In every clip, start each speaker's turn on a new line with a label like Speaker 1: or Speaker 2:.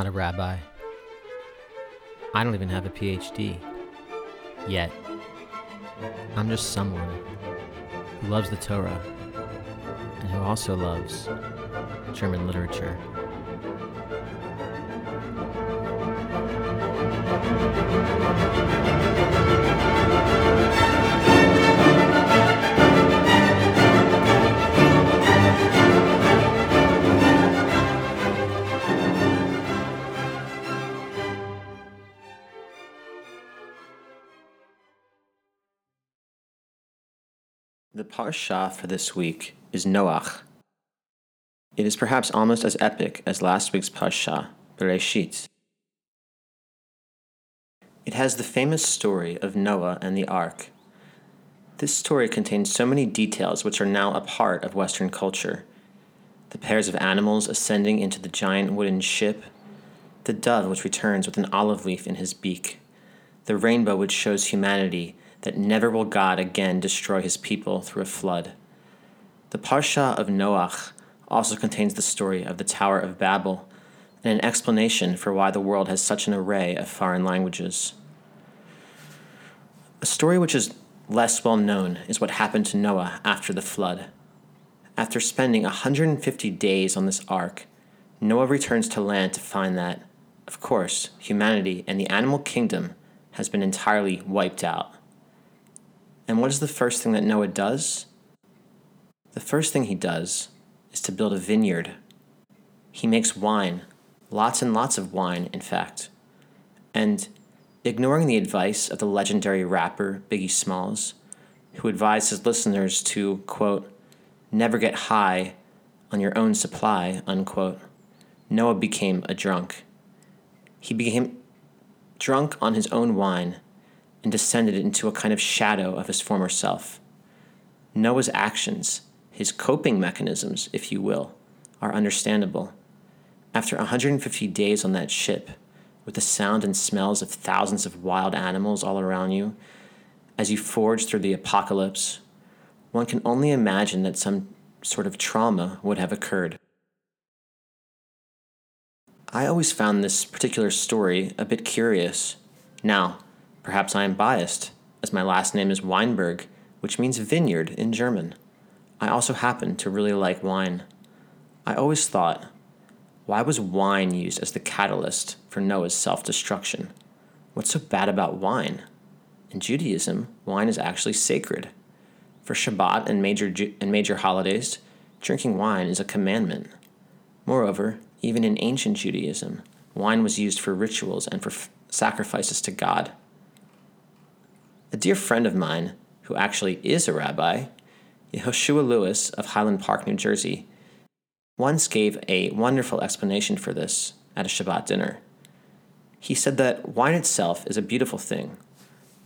Speaker 1: not a rabbi. I don't even have a PhD. Yet. I'm just someone who loves the Torah and who also loves German literature.
Speaker 2: Parsha for this week is Noach. It is perhaps almost as epic as last week's parsha, Bereshit. It has the famous story of Noah and the ark. This story contains so many details which are now a part of Western culture. The pairs of animals ascending into the giant wooden ship, the dove which returns with an olive leaf in his beak, the rainbow which shows humanity that never will God again destroy his people through a flood. The Parsha of Noach also contains the story of the Tower of Babel and an explanation for why the world has such an array of foreign languages. A story which is less well known is what happened to Noah after the flood. After spending 150 days on this ark, Noah returns to land to find that, of course, humanity and the animal kingdom has been entirely wiped out. And what is the first thing that Noah does? The first thing he does is to build a vineyard. He makes wine, lots and lots of wine, in fact. And ignoring the advice of the legendary rapper Biggie Smalls, who advised his listeners to, quote, never get high on your own supply, unquote, Noah became a drunk. He became drunk on his own wine and descended into a kind of shadow of his former self. Noah's actions, his coping mechanisms, if you will, are understandable. After 150 days on that ship, with the sound and smells of thousands of wild animals all around you, as you forge through the apocalypse, one can only imagine that some sort of trauma would have occurred. I always found this particular story a bit curious. Now, perhaps I am biased, as my last name is Weinberg, which means vineyard in German. I also happen to really like wine. I always thought, why was wine used as the catalyst for Noah's self destruction? What's so bad about wine? In Judaism, wine is actually sacred. For Shabbat and major, and major holidays, drinking wine is a commandment. Moreover, even in ancient Judaism, wine was used for rituals and for f- sacrifices to God. A dear friend of mine, who actually is a rabbi, Yehoshua Lewis of Highland Park, New Jersey, once gave a wonderful explanation for this at a Shabbat dinner. He said that wine itself is a beautiful thing,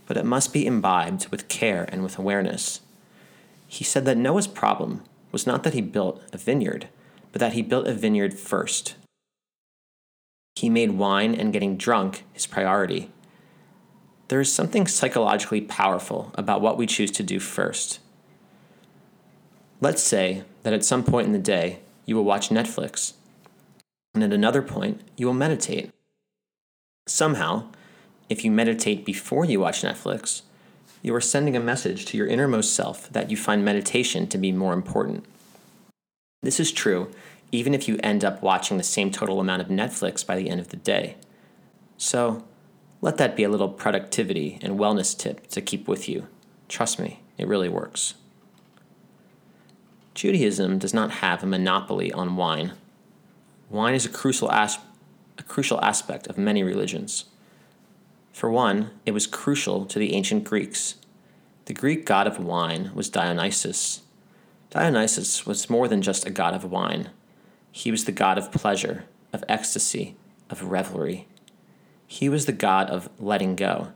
Speaker 2: but it must be imbibed with care and with awareness. He said that Noah's problem was not that he built a vineyard, but that he built a vineyard first. He made wine and getting drunk his priority. There is something psychologically powerful about what we choose to do first. Let's say that at some point in the day, you will watch Netflix, and at another point, you will meditate. Somehow, if you meditate before you watch Netflix, you are sending a message to your innermost self that you find meditation to be more important. This is true even if you end up watching the same total amount of Netflix by the end of the day. So, let that be a little productivity and wellness tip to keep with you. Trust me, it really works. Judaism does not have a monopoly on wine. Wine is a crucial, as- a crucial aspect of many religions. For one, it was crucial to the ancient Greeks. The Greek god of wine was Dionysus. Dionysus was more than just a god of wine. He was the god of pleasure, of ecstasy, of revelry. He was the god of letting go,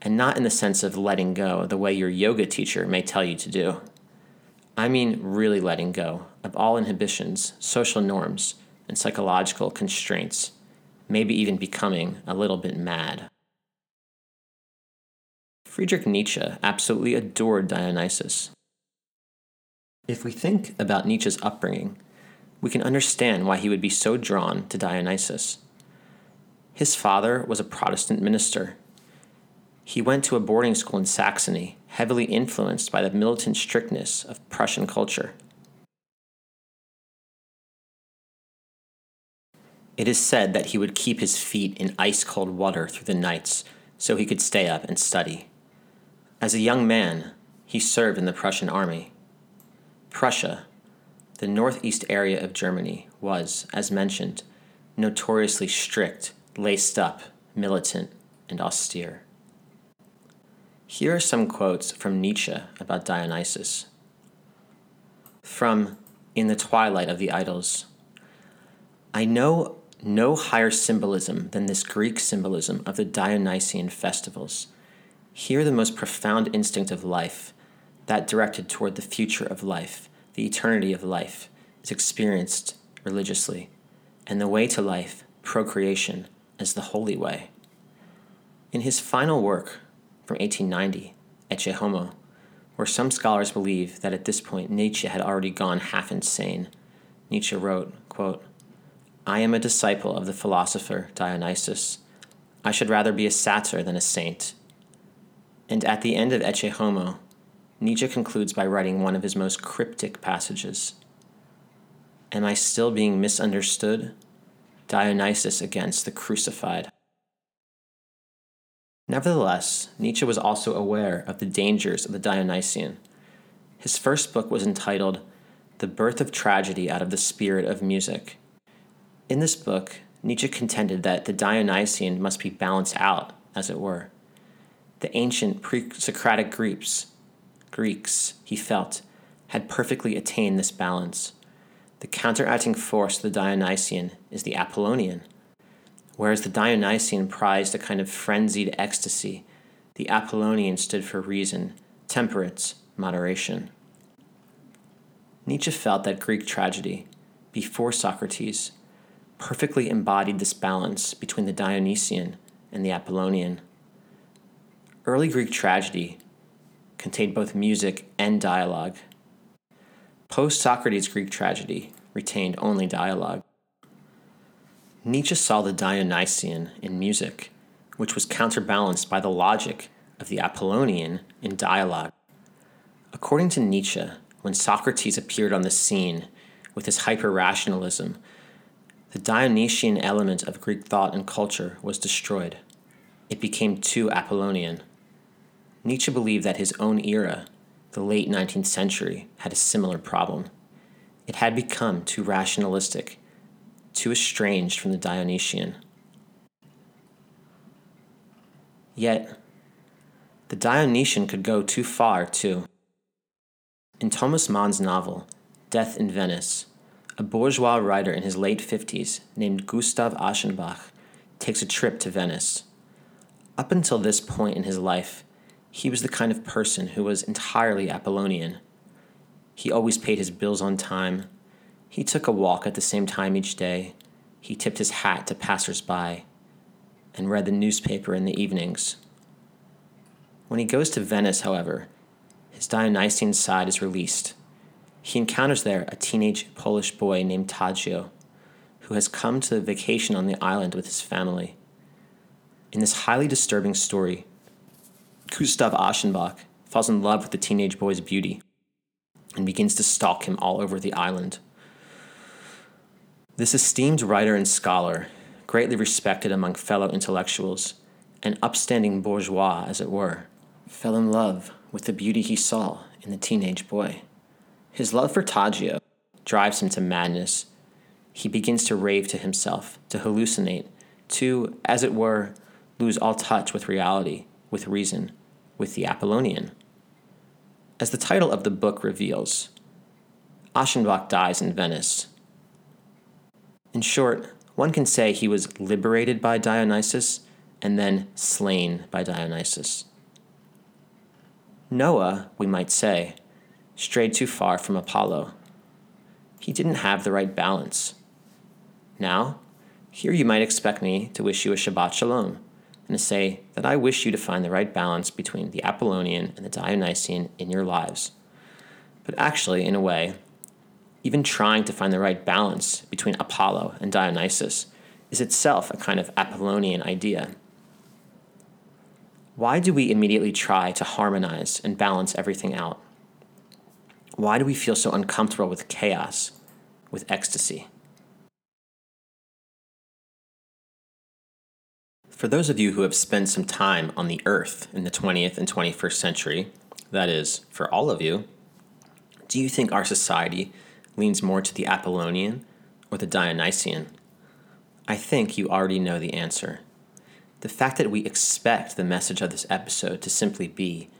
Speaker 2: and not in the sense of letting go the way your yoga teacher may tell you to do. I mean, really letting go of all inhibitions, social norms, and psychological constraints, maybe even becoming a little bit mad. Friedrich Nietzsche absolutely adored Dionysus. If we think about Nietzsche's upbringing, we can understand why he would be so drawn to Dionysus. His father was a Protestant minister. He went to a boarding school in Saxony, heavily influenced by the militant strictness of Prussian culture. It is said that he would keep his feet in ice cold water through the nights so he could stay up and study. As a young man, he served in the Prussian army. Prussia, the northeast area of Germany, was, as mentioned, notoriously strict, laced up, militant, and austere. Here are some quotes from Nietzsche about Dionysus. From In the Twilight of the Idols I know no higher symbolism than this Greek symbolism of the Dionysian festivals. Here, the most profound instinct of life, that directed toward the future of life, the eternity of life, is experienced religiously, and the way to life, procreation, as the holy way. In his final work from 1890, Ecce Homo, where some scholars believe that at this point Nietzsche had already gone half insane, Nietzsche wrote, quote, I am a disciple of the philosopher Dionysus. I should rather be a satyr than a saint. And at the end of Ecce Homo, Nietzsche concludes by writing one of his most cryptic passages Am I still being misunderstood? Dionysus against the crucified. Nevertheless, Nietzsche was also aware of the dangers of the Dionysian. His first book was entitled The Birth of Tragedy Out of the Spirit of Music in this book, Nietzsche contended that the Dionysian must be balanced out, as it were. The ancient pre Socratic Greeks, Greeks, he felt, had perfectly attained this balance. The counteracting force of the Dionysian is the Apollonian. Whereas the Dionysian prized a kind of frenzied ecstasy, the Apollonian stood for reason, temperance, moderation. Nietzsche felt that Greek tragedy, before Socrates, perfectly embodied this balance between the Dionysian and the Apollonian. Early Greek tragedy contained both music and dialogue. Post Socrates Greek tragedy retained only dialogue. Nietzsche saw the Dionysian in music, which was counterbalanced by the logic of the Apollonian in dialogue. According to Nietzsche, when Socrates appeared on the scene with his hyper rationalism the Dionysian element of Greek thought and culture was destroyed. It became too Apollonian. Nietzsche believed that his own era, the late 19th century, had a similar problem. It had become too rationalistic, too estranged from the Dionysian. Yet, the Dionysian could go too far, too. In Thomas Mann's novel, Death in Venice, a bourgeois writer in his late 50s named Gustav Aschenbach takes a trip to Venice. Up until this point in his life, he was the kind of person who was entirely Apollonian. He always paid his bills on time. He took a walk at the same time each day. He tipped his hat to passers-by and read the newspaper in the evenings. When he goes to Venice, however, his Dionysian side is released he encounters there a teenage Polish boy named Tadzio, who has come to vacation on the island with his family. In this highly disturbing story, Gustav Aschenbach falls in love with the teenage boy's beauty and begins to stalk him all over the island. This esteemed writer and scholar, greatly respected among fellow intellectuals, an upstanding bourgeois, as it were, fell in love with the beauty he saw in the teenage boy. His love for Tadzio drives him to madness. He begins to rave to himself, to hallucinate, to, as it were, lose all touch with reality, with reason, with the Apollonian. As the title of the book reveals, Aschenbach dies in Venice. In short, one can say he was liberated by Dionysus and then slain by Dionysus. Noah, we might say, strayed too far from Apollo. He didn't have the right balance. Now, here you might expect me to wish you a Shabbat Shalom and to say that I wish you to find the right balance between the Apollonian and the Dionysian in your lives. But actually, in a way, even trying to find the right balance between Apollo and Dionysus is itself a kind of Apollonian idea. Why do we immediately try to harmonize and balance everything out? Why do we feel so uncomfortable with chaos, with ecstasy? For those of you who have spent some time on the earth in the 20th and 21st century, that is, for all of you, do you think our society leans more to the Apollonian or the Dionysian? I think you already know the answer. The fact that we expect the message of this episode to simply be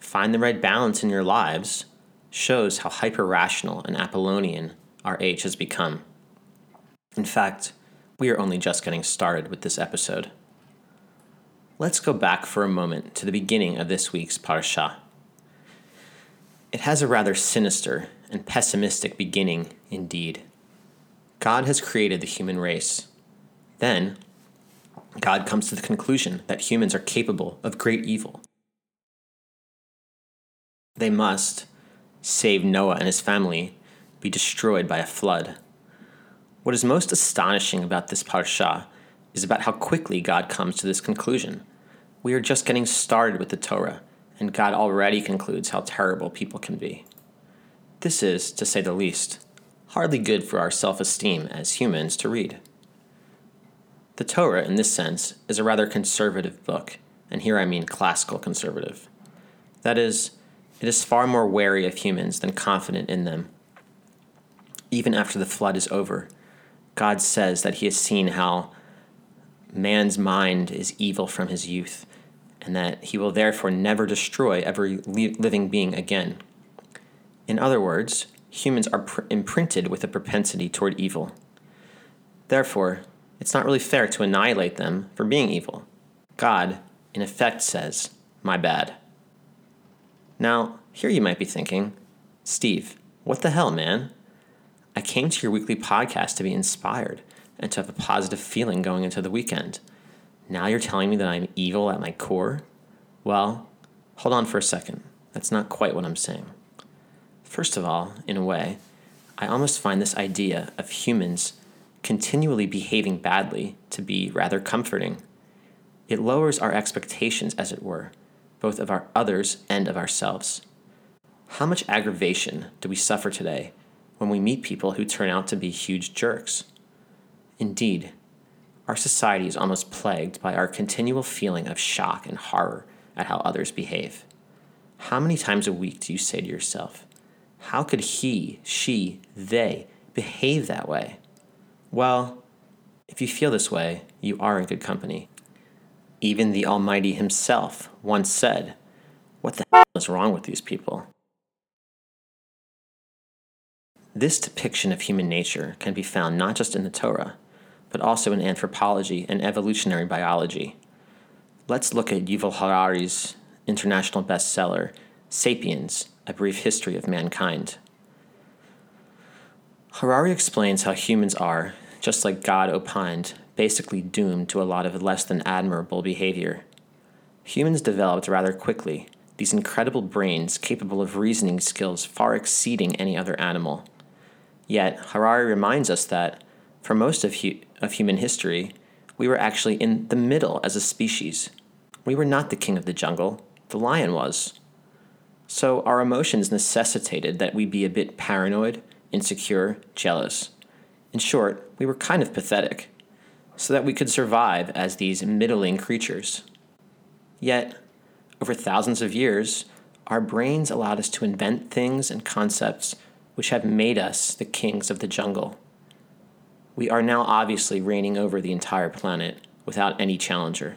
Speaker 2: find the right balance in your lives shows how hyper rational and Apollonian our age has become. In fact, we are only just getting started with this episode. Let's go back for a moment to the beginning of this week's Parsha. It has a rather sinister and pessimistic beginning indeed. God has created the human race. Then, God comes to the conclusion that humans are capable of great evil. They must, save Noah and his family, be destroyed by a flood. What is most astonishing about this parsha is about how quickly God comes to this conclusion. We are just getting started with the Torah, and God already concludes how terrible people can be. This is, to say the least, hardly good for our self esteem as humans to read. The Torah, in this sense, is a rather conservative book, and here I mean classical conservative. That is, it is far more wary of humans than confident in them. Even after the flood is over, God says that he has seen how man's mind is evil from his youth, and that he will therefore never destroy every living being again. In other words, humans are pr- imprinted with a propensity toward evil. Therefore, it's not really fair to annihilate them for being evil. God, in effect, says, My bad. Now, here you might be thinking, Steve, what the hell, man? I came to your weekly podcast to be inspired and to have a positive feeling going into the weekend. Now you're telling me that I'm evil at my core? Well, hold on for a second. That's not quite what I'm saying. First of all, in a way, I almost find this idea of humans continually behaving badly to be rather comforting. It lowers our expectations, as it were, both of our others and of ourselves. How much aggravation do we suffer today when we meet people who turn out to be huge jerks? Indeed, our society is almost plagued by our continual feeling of shock and horror at how others behave. How many times a week do you say to yourself, How could he, she, they behave that way? Well, if you feel this way, you are in good company. Even the Almighty Himself once said, What the hell is wrong with these people? This depiction of human nature can be found not just in the Torah, but also in anthropology and evolutionary biology. Let's look at Yuval Harari's international bestseller, Sapiens A Brief History of Mankind. Harari explains how humans are, just like God opined, basically doomed to a lot of less than admirable behavior. Humans developed rather quickly, these incredible brains capable of reasoning skills far exceeding any other animal. Yet, Harari reminds us that, for most of, hu- of human history, we were actually in the middle as a species. We were not the king of the jungle, the lion was. So our emotions necessitated that we be a bit paranoid, insecure, jealous. In short, we were kind of pathetic, so that we could survive as these middling creatures. Yet, over thousands of years, our brains allowed us to invent things and concepts which have made us the kings of the jungle. We are now obviously reigning over the entire planet without any challenger.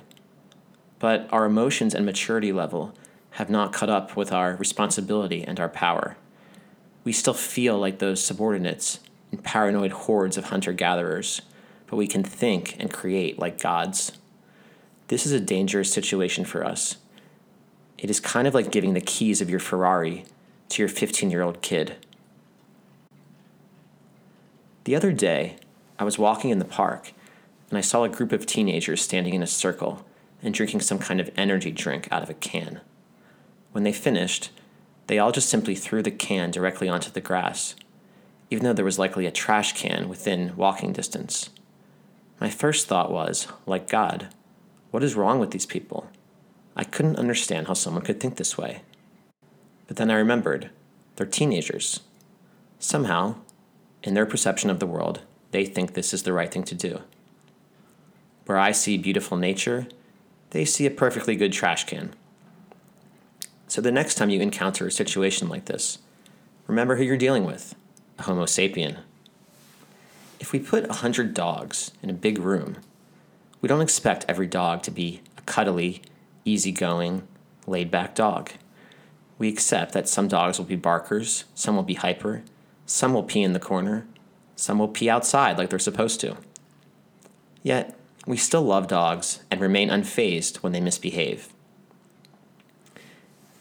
Speaker 2: But our emotions and maturity level have not caught up with our responsibility and our power. We still feel like those subordinates in paranoid hordes of hunter gatherers, but we can think and create like gods. This is a dangerous situation for us. It is kind of like giving the keys of your Ferrari to your 15 year old kid. The other day, I was walking in the park and I saw a group of teenagers standing in a circle and drinking some kind of energy drink out of a can. When they finished, they all just simply threw the can directly onto the grass, even though there was likely a trash can within walking distance. My first thought was, like God, what is wrong with these people? I couldn't understand how someone could think this way. But then I remembered they're teenagers. Somehow, in their perception of the world, they think this is the right thing to do. Where I see beautiful nature, they see a perfectly good trash can. So the next time you encounter a situation like this, remember who you're dealing with a Homo sapien. If we put a 100 dogs in a big room, we don't expect every dog to be a cuddly, easygoing, laid back dog. We accept that some dogs will be barkers, some will be hyper, some will pee in the corner, some will pee outside like they're supposed to. Yet, we still love dogs and remain unfazed when they misbehave.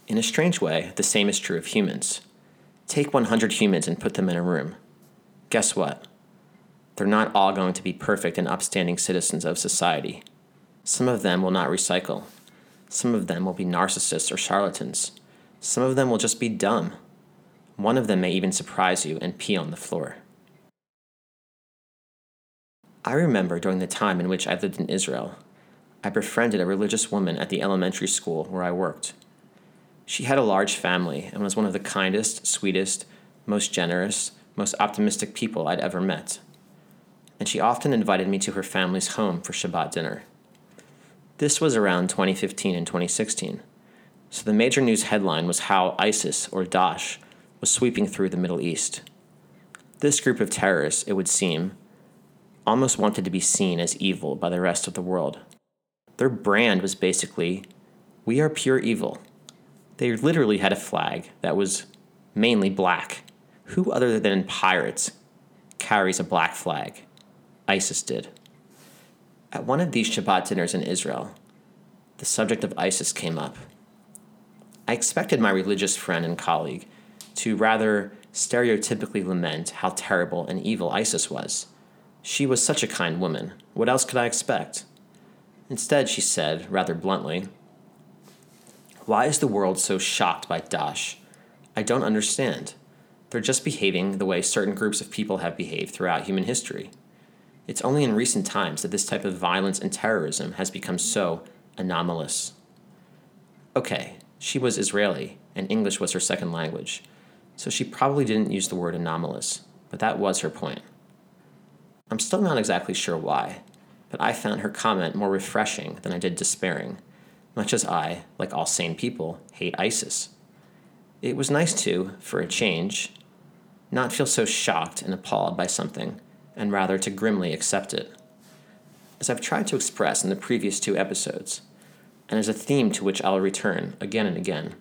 Speaker 2: In a strange way, the same is true of humans. Take 100 humans and put them in a room. Guess what? They're not all going to be perfect and upstanding citizens of society. Some of them will not recycle. Some of them will be narcissists or charlatans. Some of them will just be dumb. One of them may even surprise you and pee on the floor. I remember during the time in which I lived in Israel, I befriended a religious woman at the elementary school where I worked. She had a large family and was one of the kindest, sweetest, most generous, most optimistic people I'd ever met. And she often invited me to her family's home for Shabbat dinner. This was around 2015 and 2016, so the major news headline was how ISIS, or Daesh, was sweeping through the Middle East. This group of terrorists, it would seem, almost wanted to be seen as evil by the rest of the world. Their brand was basically, we are pure evil. They literally had a flag that was mainly black. Who other than pirates carries a black flag? ISIS did. At one of these Shabbat dinners in Israel, the subject of ISIS came up. I expected my religious friend and colleague to rather stereotypically lament how terrible and evil ISIS was. She was such a kind woman. What else could I expect? Instead, she said, rather bluntly, Why is the world so shocked by Daesh? I don't understand. They're just behaving the way certain groups of people have behaved throughout human history. It's only in recent times that this type of violence and terrorism has become so anomalous. Okay, she was Israeli, and English was her second language, so she probably didn't use the word anomalous, but that was her point. I'm still not exactly sure why, but I found her comment more refreshing than I did despairing, much as I, like all sane people, hate ISIS. It was nice to, for a change, not feel so shocked and appalled by something, and rather to grimly accept it. As I've tried to express in the previous two episodes, and as a theme to which I'll return again and again,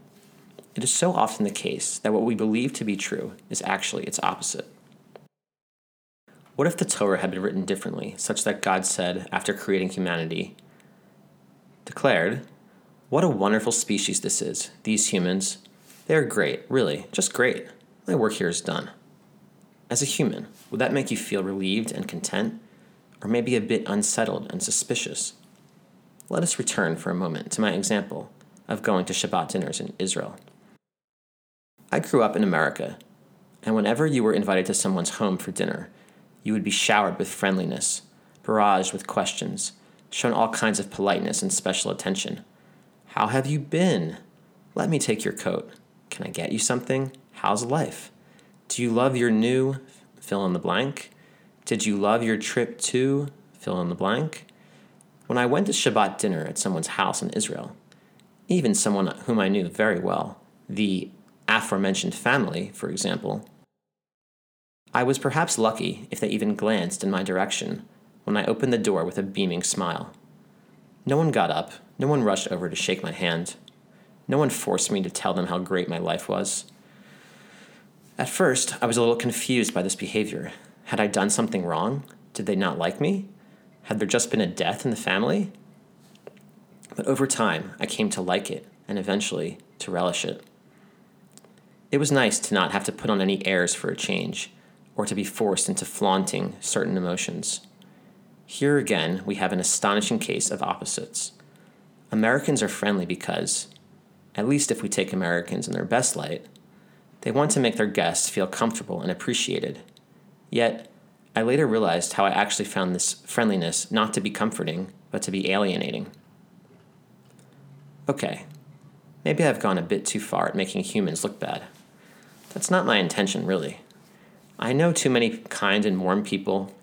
Speaker 2: it is so often the case that what we believe to be true is actually its opposite. What if the Torah had been written differently, such that God said, after creating humanity, declared, What a wonderful species this is, these humans. They are great, really, just great. My work here is done. As a human, would that make you feel relieved and content, or maybe a bit unsettled and suspicious? Let us return for a moment to my example of going to Shabbat dinners in Israel. I grew up in America, and whenever you were invited to someone's home for dinner, you would be showered with friendliness, barraged with questions, shown all kinds of politeness and special attention. How have you been? Let me take your coat. Can I get you something? How's life? Do you love your new fill in the blank? Did you love your trip to fill in the blank? When I went to Shabbat dinner at someone's house in Israel, even someone whom I knew very well, the aforementioned family, for example, I was perhaps lucky if they even glanced in my direction when I opened the door with a beaming smile. No one got up, no one rushed over to shake my hand, no one forced me to tell them how great my life was. At first, I was a little confused by this behavior. Had I done something wrong? Did they not like me? Had there just been a death in the family? But over time, I came to like it and eventually to relish it. It was nice to not have to put on any airs for a change or to be forced into flaunting certain emotions. Here again, we have an astonishing case of opposites. Americans are friendly because, at least if we take Americans in their best light, they want to make their guests feel comfortable and appreciated. Yet, I later realized how I actually found this friendliness not to be comforting, but to be alienating. Okay, maybe I've gone a bit too far at making humans look bad. That's not my intention, really. I know too many kind and warm people,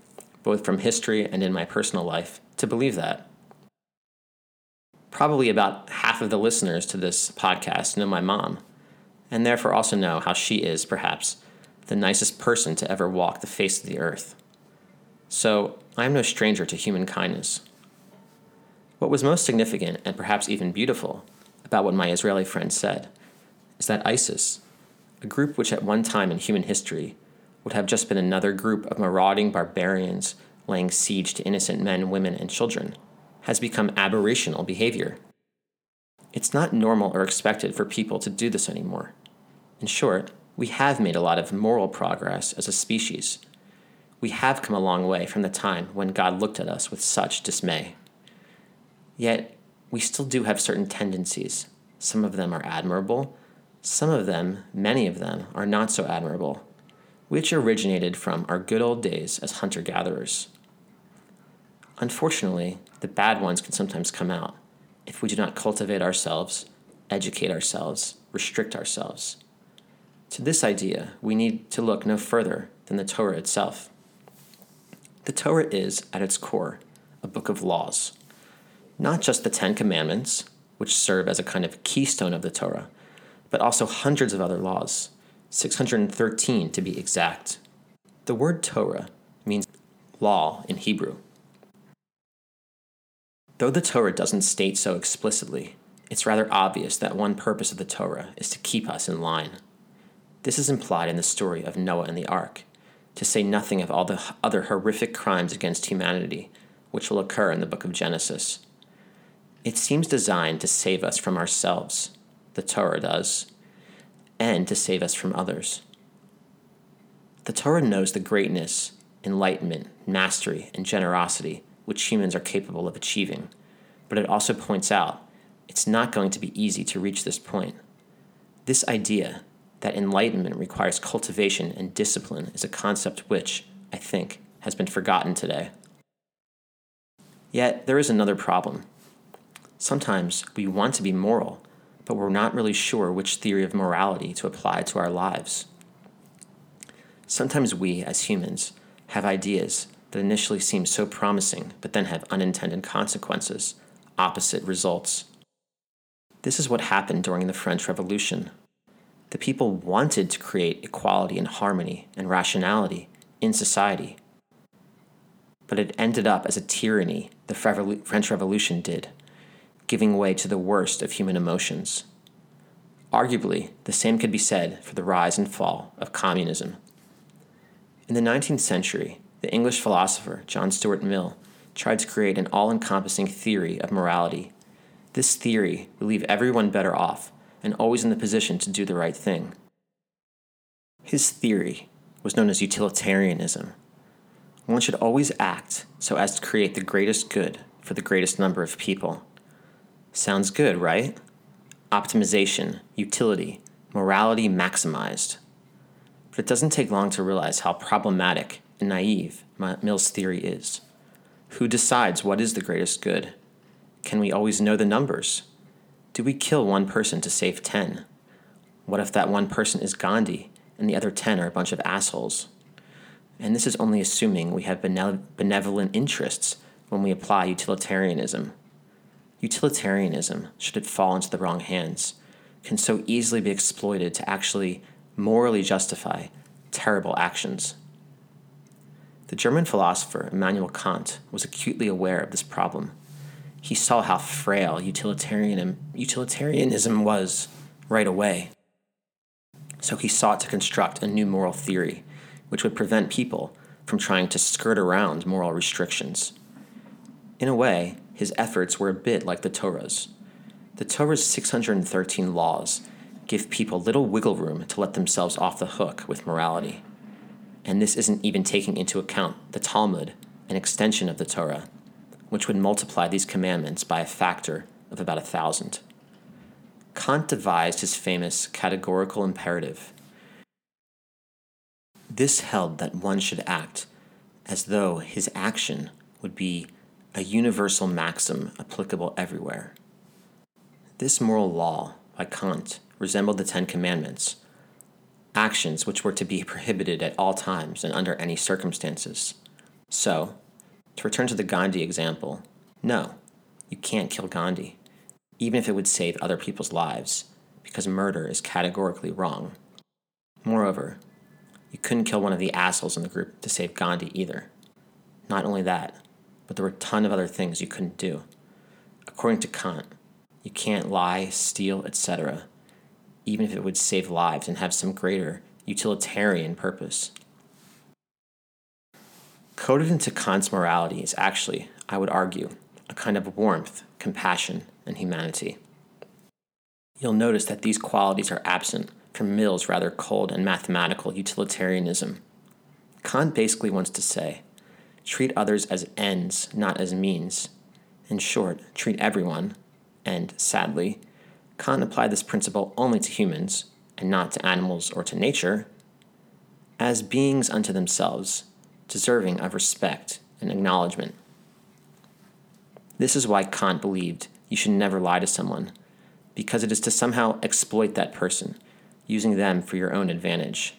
Speaker 2: both from history and in my personal life, to believe that. Probably about half of the listeners to this podcast know my mom, and therefore also know how she is, perhaps, the nicest person to ever walk the face of the earth. So I am no stranger to human kindness. What was most significant, and perhaps even beautiful, about what my Israeli friend said is that ISIS, a group which at one time in human history would have just been another group of marauding barbarians laying siege to innocent men, women, and children, has become aberrational behavior. It's not normal or expected for people to do this anymore. In short, we have made a lot of moral progress as a species. We have come a long way from the time when God looked at us with such dismay. Yet, we still do have certain tendencies. Some of them are admirable, some of them, many of them, are not so admirable, which originated from our good old days as hunter gatherers. Unfortunately, the bad ones can sometimes come out if we do not cultivate ourselves, educate ourselves, restrict ourselves. To this idea, we need to look no further than the Torah itself. The Torah is, at its core, a book of laws, not just the Ten Commandments, which serve as a kind of keystone of the Torah, but also hundreds of other laws, 613 to be exact. The word Torah means law in Hebrew. Though the Torah doesn't state so explicitly, it's rather obvious that one purpose of the Torah is to keep us in line. This is implied in the story of Noah and the ark, to say nothing of all the other horrific crimes against humanity which will occur in the book of Genesis. It seems designed to save us from ourselves, the Torah does, and to save us from others. The Torah knows the greatness, enlightenment, mastery, and generosity which humans are capable of achieving, but it also points out it's not going to be easy to reach this point. This idea that enlightenment requires cultivation and discipline is a concept which, I think, has been forgotten today. Yet, there is another problem. Sometimes we want to be moral, but we're not really sure which theory of morality to apply to our lives. Sometimes we, as humans, have ideas that initially seem so promising, but then have unintended consequences, opposite results. This is what happened during the French Revolution. The people wanted to create equality and harmony and rationality in society. But it ended up as a tyranny the French Revolution did, giving way to the worst of human emotions. Arguably, the same could be said for the rise and fall of communism. In the 19th century, the English philosopher John Stuart Mill tried to create an all encompassing theory of morality. This theory would leave everyone better off and always in the position to do the right thing. His theory was known as utilitarianism. One should always act so as to create the greatest good for the greatest number of people. Sounds good, right? Optimization, utility, morality maximized. But it doesn't take long to realize how problematic and naive Mill's theory is. Who decides what is the greatest good? Can we always know the numbers? Do we kill one person to save 10? What if that one person is Gandhi and the other 10 are a bunch of assholes? And this is only assuming we have benevolent interests when we apply utilitarianism. Utilitarianism, should it fall into the wrong hands, can so easily be exploited to actually morally justify terrible actions. The German philosopher Immanuel Kant was acutely aware of this problem. He saw how frail utilitarian, utilitarianism was right away. So he sought to construct a new moral theory which would prevent people from trying to skirt around moral restrictions. In a way, his efforts were a bit like the Torah's. The Torah's 613 laws give people little wiggle room to let themselves off the hook with morality and this isn't even taking into account the Talmud, an extension of the Torah, which would multiply these commandments by a factor of about a thousand. Kant devised his famous categorical imperative. This held that one should act as though his action would be a universal maxim applicable everywhere. This moral law by Kant resembled the Ten Commandments, actions which were to be prohibited at all times and under any circumstances. So, to return to the Gandhi example, no, you can't kill Gandhi, even if it would save other people's lives, because murder is categorically wrong. Moreover, you couldn't kill one of the assholes in the group to save Gandhi either. Not only that, but there were a ton of other things you couldn't do. According to Kant, you can't lie, steal, etc., even if it would save lives and have some greater utilitarian purpose. Coded into Kant's morality is actually, I would argue, a kind of warmth, compassion, and humanity. You'll notice that these qualities are absent from Mill's rather cold and mathematical utilitarianism. Kant basically wants to say treat others as ends, not as means. In short, treat everyone, and sadly, Kant applied this principle only to humans, and not to animals or to nature, as beings unto themselves, deserving of respect and acknowledgement. This is why Kant believed you should never lie to someone, because it is to somehow exploit that person, using them for your own advantage.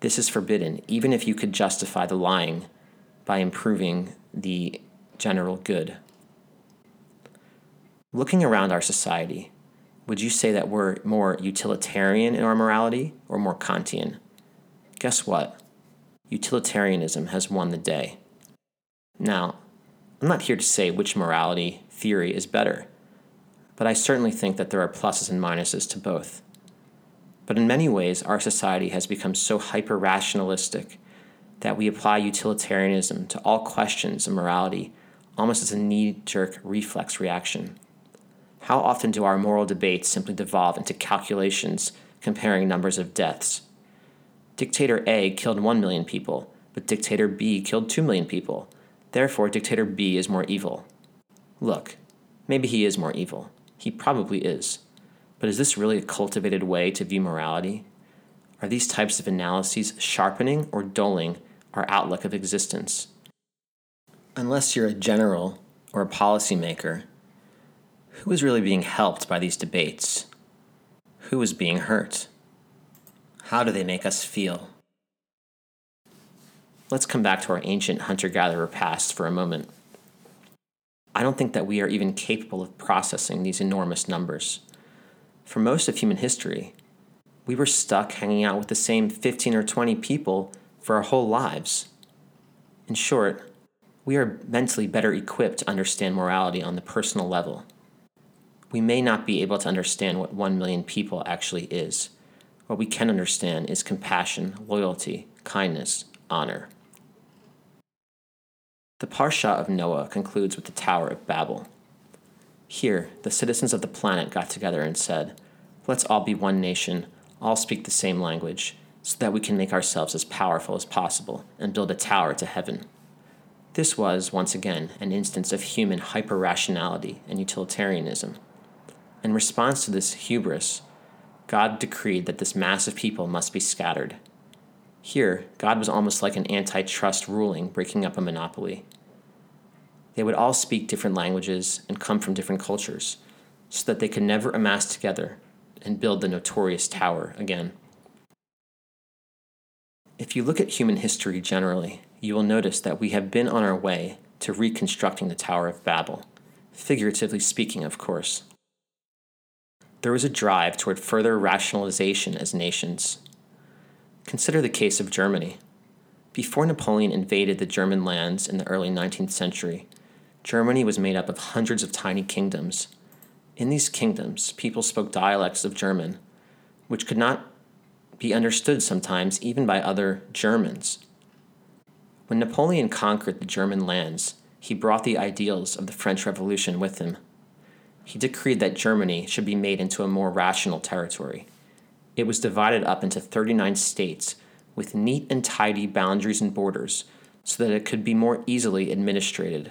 Speaker 2: This is forbidden, even if you could justify the lying by improving the general good. Looking around our society, would you say that we're more utilitarian in our morality or more Kantian? Guess what? Utilitarianism has won the day. Now, I'm not here to say which morality theory is better, but I certainly think that there are pluses and minuses to both. But in many ways, our society has become so hyper rationalistic that we apply utilitarianism to all questions of morality almost as a knee jerk reflex reaction. How often do our moral debates simply devolve into calculations comparing numbers of deaths? Dictator A killed 1 million people, but Dictator B killed 2 million people. Therefore, Dictator B is more evil. Look, maybe he is more evil. He probably is. But is this really a cultivated way to view morality? Are these types of analyses sharpening or dulling our outlook of existence? Unless you're a general or a policymaker, who is really being helped by these debates? Who is being hurt? How do they make us feel? Let's come back to our ancient hunter gatherer past for a moment. I don't think that we are even capable of processing these enormous numbers. For most of human history, we were stuck hanging out with the same 15 or 20 people for our whole lives. In short, we are mentally better equipped to understand morality on the personal level. We may not be able to understand what 1 million people actually is. What we can understand is compassion, loyalty, kindness, honor. The Parsha of Noah concludes with the Tower of Babel. Here, the citizens of the planet got together and said, Let's all be one nation, all speak the same language, so that we can make ourselves as powerful as possible and build a tower to heaven. This was, once again, an instance of human hyper rationality and utilitarianism. In response to this hubris, God decreed that this mass of people must be scattered. Here, God was almost like an antitrust ruling breaking up a monopoly. They would all speak different languages and come from different cultures, so that they could never amass together and build the notorious tower again. If you look at human history generally, you will notice that we have been on our way to reconstructing the Tower of Babel, figuratively speaking, of course. There was a drive toward further rationalization as nations. Consider the case of Germany. Before Napoleon invaded the German lands in the early 19th century, Germany was made up of hundreds of tiny kingdoms in these kingdoms, people spoke dialects of German, which could not be understood sometimes even by other Germans. When Napoleon conquered the German lands, he brought the ideals of the French Revolution with him. He decreed that Germany should be made into a more rational territory. It was divided up into 39 states with neat and tidy boundaries and borders so that it could be more easily administrated.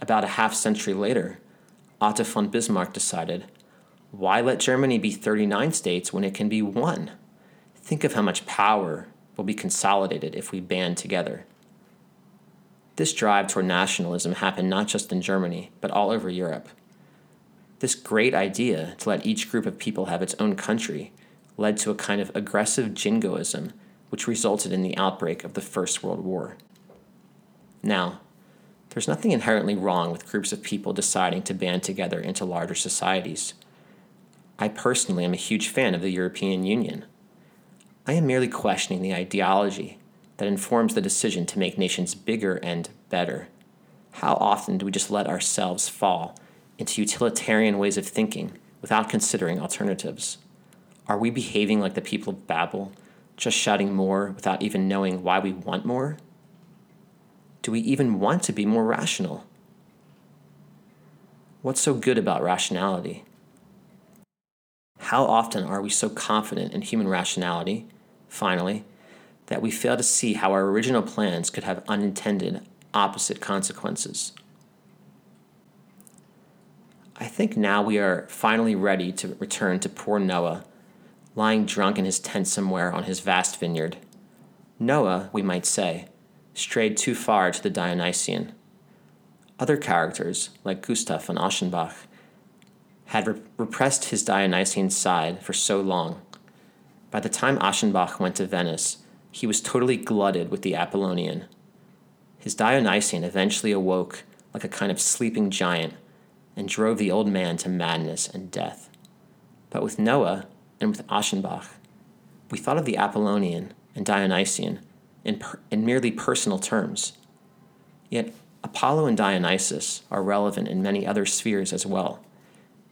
Speaker 2: About a half century later, Otto von Bismarck decided, why let Germany be 39 states when it can be one? Think of how much power will be consolidated if we band together. This drive toward nationalism happened not just in Germany, but all over Europe. This great idea to let each group of people have its own country led to a kind of aggressive jingoism, which resulted in the outbreak of the First World War. Now, there's nothing inherently wrong with groups of people deciding to band together into larger societies. I personally am a huge fan of the European Union. I am merely questioning the ideology that informs the decision to make nations bigger and better. How often do we just let ourselves fall into utilitarian ways of thinking without considering alternatives? Are we behaving like the people of Babel, just shouting more without even knowing why we want more? Do we even want to be more rational? What's so good about rationality? How often are we so confident in human rationality, finally, that we fail to see how our original plans could have unintended opposite consequences? I think now we are finally ready to return to poor Noah, lying drunk in his tent somewhere on his vast vineyard. Noah, we might say, strayed too far to the Dionysian. Other characters, like Gustav von Aschenbach, had re- repressed his Dionysian side for so long. By the time Aschenbach went to Venice, he was totally glutted with the Apollonian. His Dionysian eventually awoke like a kind of sleeping giant and drove the old man to madness and death. But with Noah and with Aschenbach, we thought of the Apollonian and Dionysian in, per, in merely personal terms. Yet, Apollo and Dionysus are relevant in many other spheres as well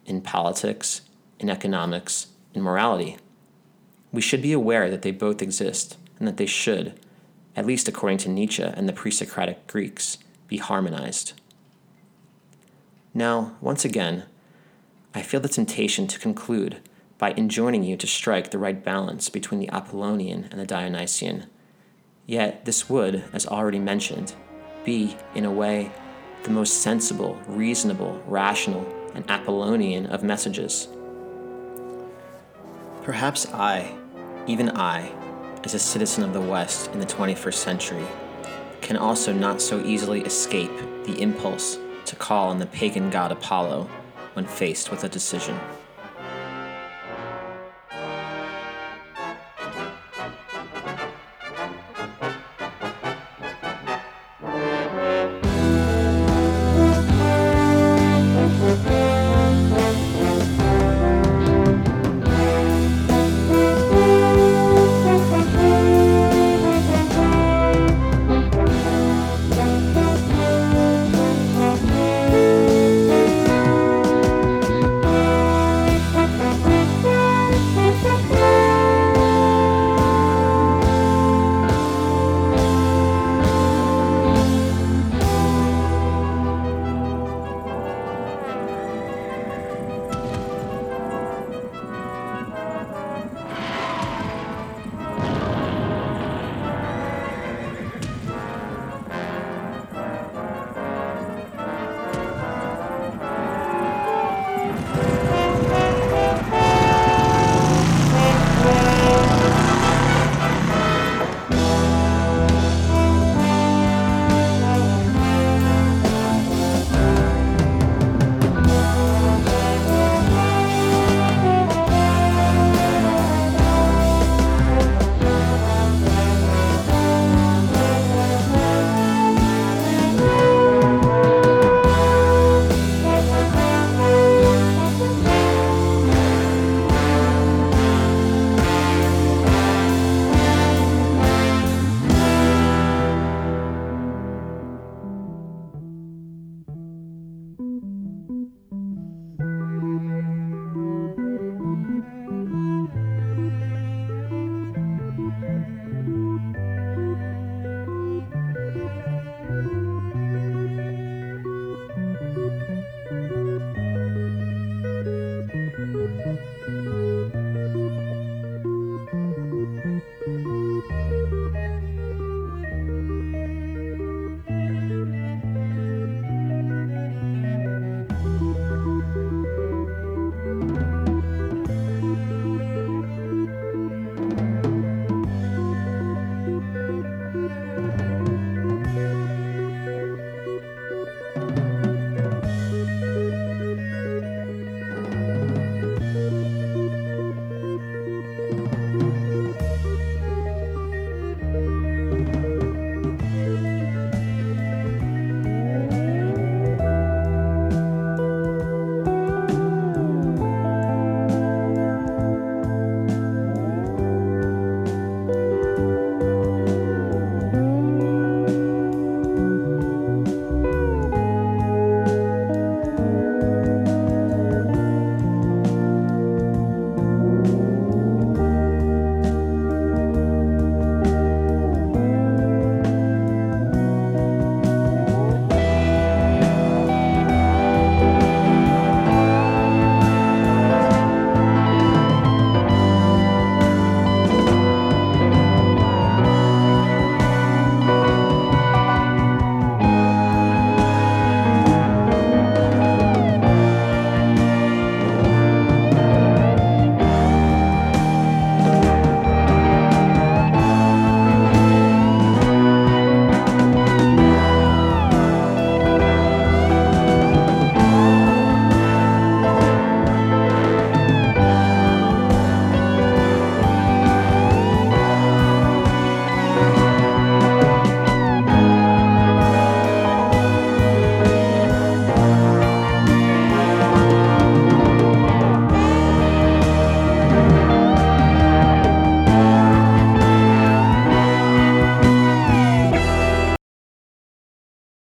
Speaker 2: in politics, in economics, in morality. We should be aware that they both exist and that they should, at least according to Nietzsche and the pre Socratic Greeks, be harmonized. Now, once again, I feel the temptation to conclude by enjoining you to strike the right balance between the Apollonian and the Dionysian Yet, this would, as already mentioned, be, in a way, the most sensible, reasonable, rational, and Apollonian of messages. Perhaps I, even I, as a citizen of the West in the 21st century, can also not so easily escape the impulse to call on the pagan god Apollo when faced with a decision.